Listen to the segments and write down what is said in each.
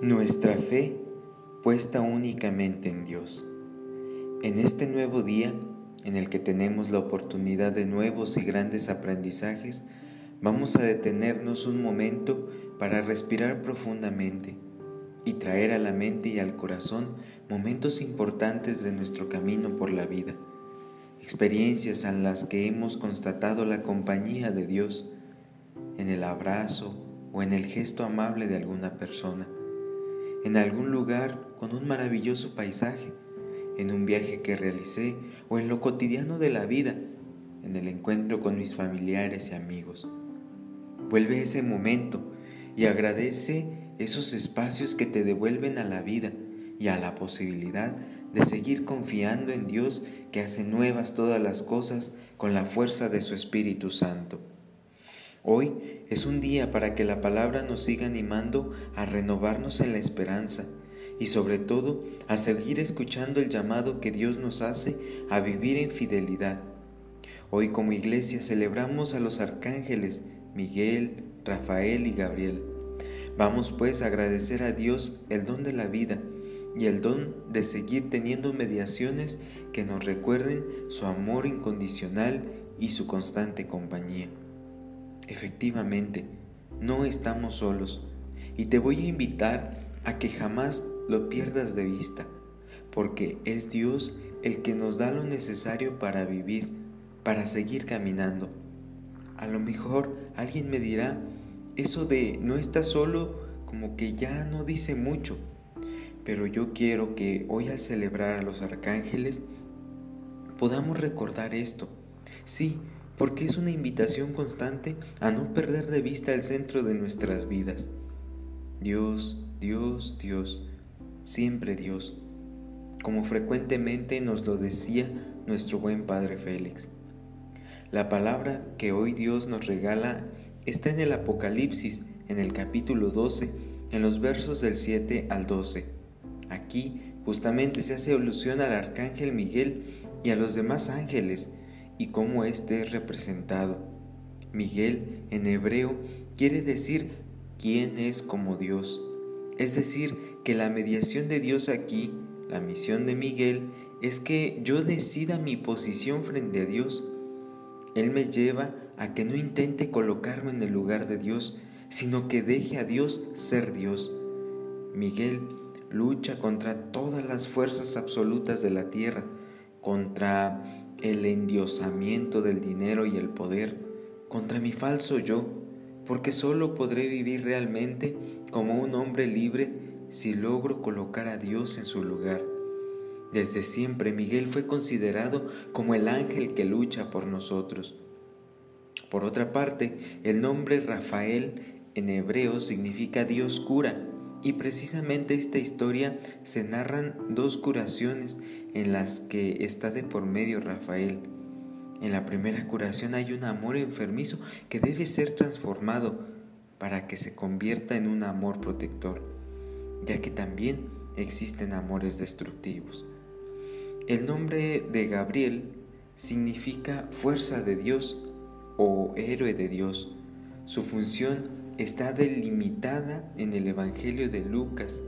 Nuestra fe puesta únicamente en Dios. En este nuevo día, en el que tenemos la oportunidad de nuevos y grandes aprendizajes, vamos a detenernos un momento para respirar profundamente y traer a la mente y al corazón momentos importantes de nuestro camino por la vida, experiencias en las que hemos constatado la compañía de Dios, en el abrazo o en el gesto amable de alguna persona en algún lugar con un maravilloso paisaje, en un viaje que realicé o en lo cotidiano de la vida, en el encuentro con mis familiares y amigos. Vuelve ese momento y agradece esos espacios que te devuelven a la vida y a la posibilidad de seguir confiando en Dios que hace nuevas todas las cosas con la fuerza de su Espíritu Santo. Hoy es un día para que la palabra nos siga animando a renovarnos en la esperanza y sobre todo a seguir escuchando el llamado que Dios nos hace a vivir en fidelidad. Hoy como iglesia celebramos a los arcángeles Miguel, Rafael y Gabriel. Vamos pues a agradecer a Dios el don de la vida y el don de seguir teniendo mediaciones que nos recuerden su amor incondicional y su constante compañía. Efectivamente, no estamos solos y te voy a invitar a que jamás lo pierdas de vista, porque es Dios el que nos da lo necesario para vivir, para seguir caminando. A lo mejor alguien me dirá, eso de no estás solo como que ya no dice mucho, pero yo quiero que hoy al celebrar a los arcángeles podamos recordar esto. Sí, porque es una invitación constante a no perder de vista el centro de nuestras vidas. Dios, Dios, Dios, siempre Dios, como frecuentemente nos lo decía nuestro buen Padre Félix. La palabra que hoy Dios nos regala está en el Apocalipsis, en el capítulo 12, en los versos del 7 al 12. Aquí justamente se hace alusión al arcángel Miguel y a los demás ángeles, y cómo éste es representado. Miguel en hebreo quiere decir quién es como Dios. Es decir, que la mediación de Dios aquí, la misión de Miguel, es que yo decida mi posición frente a Dios. Él me lleva a que no intente colocarme en el lugar de Dios, sino que deje a Dios ser Dios. Miguel lucha contra todas las fuerzas absolutas de la tierra, contra el endiosamiento del dinero y el poder contra mi falso yo, porque solo podré vivir realmente como un hombre libre si logro colocar a Dios en su lugar. Desde siempre Miguel fue considerado como el ángel que lucha por nosotros. Por otra parte, el nombre Rafael en hebreo significa Dios cura, y precisamente esta historia se narran dos curaciones en las que está de por medio Rafael. En la primera curación hay un amor enfermizo que debe ser transformado para que se convierta en un amor protector, ya que también existen amores destructivos. El nombre de Gabriel significa fuerza de Dios o héroe de Dios. Su función está delimitada en el Evangelio de Lucas.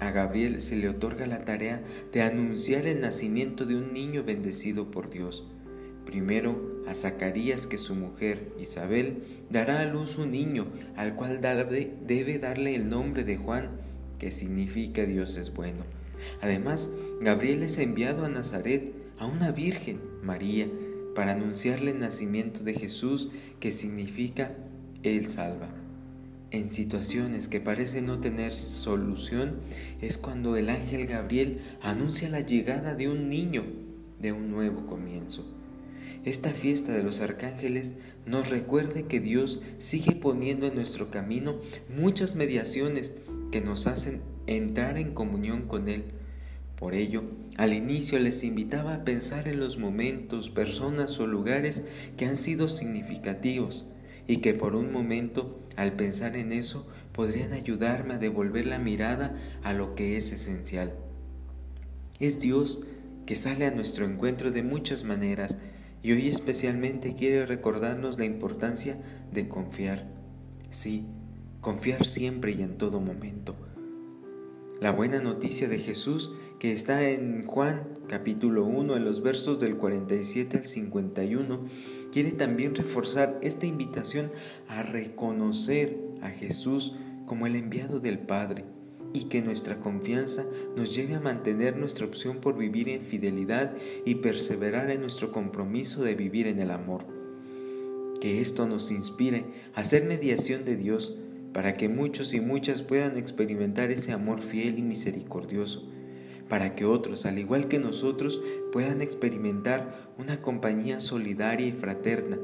A Gabriel se le otorga la tarea de anunciar el nacimiento de un niño bendecido por Dios. Primero a Zacarías que su mujer, Isabel, dará a luz un niño al cual debe darle el nombre de Juan, que significa Dios es bueno. Además, Gabriel es enviado a Nazaret, a una virgen, María, para anunciarle el nacimiento de Jesús, que significa él salva. En situaciones que parecen no tener solución es cuando el ángel Gabriel anuncia la llegada de un niño, de un nuevo comienzo. Esta fiesta de los arcángeles nos recuerda que Dios sigue poniendo en nuestro camino muchas mediaciones que nos hacen entrar en comunión con Él. Por ello, al inicio les invitaba a pensar en los momentos, personas o lugares que han sido significativos y que por un momento, al pensar en eso, podrían ayudarme a devolver la mirada a lo que es esencial. Es Dios que sale a nuestro encuentro de muchas maneras y hoy especialmente quiere recordarnos la importancia de confiar. Sí, confiar siempre y en todo momento. La buena noticia de Jesús que está en Juan capítulo 1 en los versos del 47 al 51 quiere también reforzar esta invitación a reconocer a Jesús como el enviado del Padre y que nuestra confianza nos lleve a mantener nuestra opción por vivir en fidelidad y perseverar en nuestro compromiso de vivir en el amor. Que esto nos inspire a hacer mediación de Dios para que muchos y muchas puedan experimentar ese amor fiel y misericordioso, para que otros, al igual que nosotros, puedan experimentar una compañía solidaria y fraterna,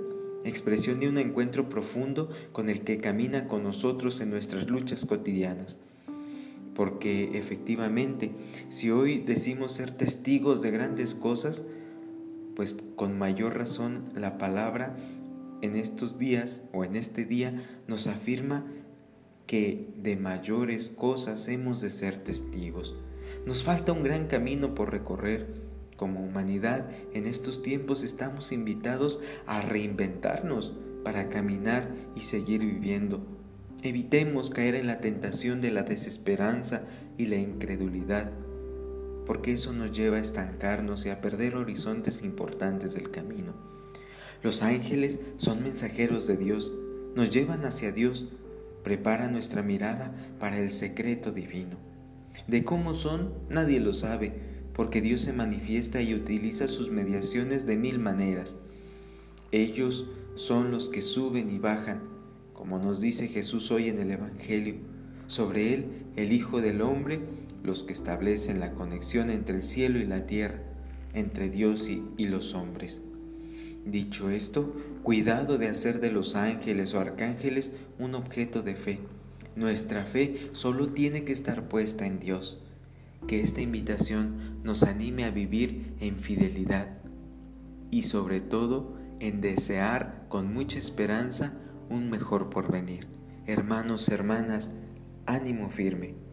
expresión de un encuentro profundo con el que camina con nosotros en nuestras luchas cotidianas. Porque efectivamente, si hoy decimos ser testigos de grandes cosas, pues con mayor razón la palabra en estos días o en este día nos afirma que de mayores cosas hemos de ser testigos. Nos falta un gran camino por recorrer. Como humanidad, en estos tiempos estamos invitados a reinventarnos para caminar y seguir viviendo. Evitemos caer en la tentación de la desesperanza y la incredulidad, porque eso nos lleva a estancarnos y a perder horizontes importantes del camino. Los ángeles son mensajeros de Dios, nos llevan hacia Dios, prepara nuestra mirada para el secreto divino. De cómo son, nadie lo sabe, porque Dios se manifiesta y utiliza sus mediaciones de mil maneras. Ellos son los que suben y bajan, como nos dice Jesús hoy en el Evangelio. Sobre él, el Hijo del Hombre, los que establecen la conexión entre el cielo y la tierra, entre Dios y, y los hombres. Dicho esto, cuidado de hacer de los ángeles o arcángeles un objeto de fe. Nuestra fe solo tiene que estar puesta en Dios. Que esta invitación nos anime a vivir en fidelidad y sobre todo en desear con mucha esperanza un mejor porvenir. Hermanos, hermanas, ánimo firme.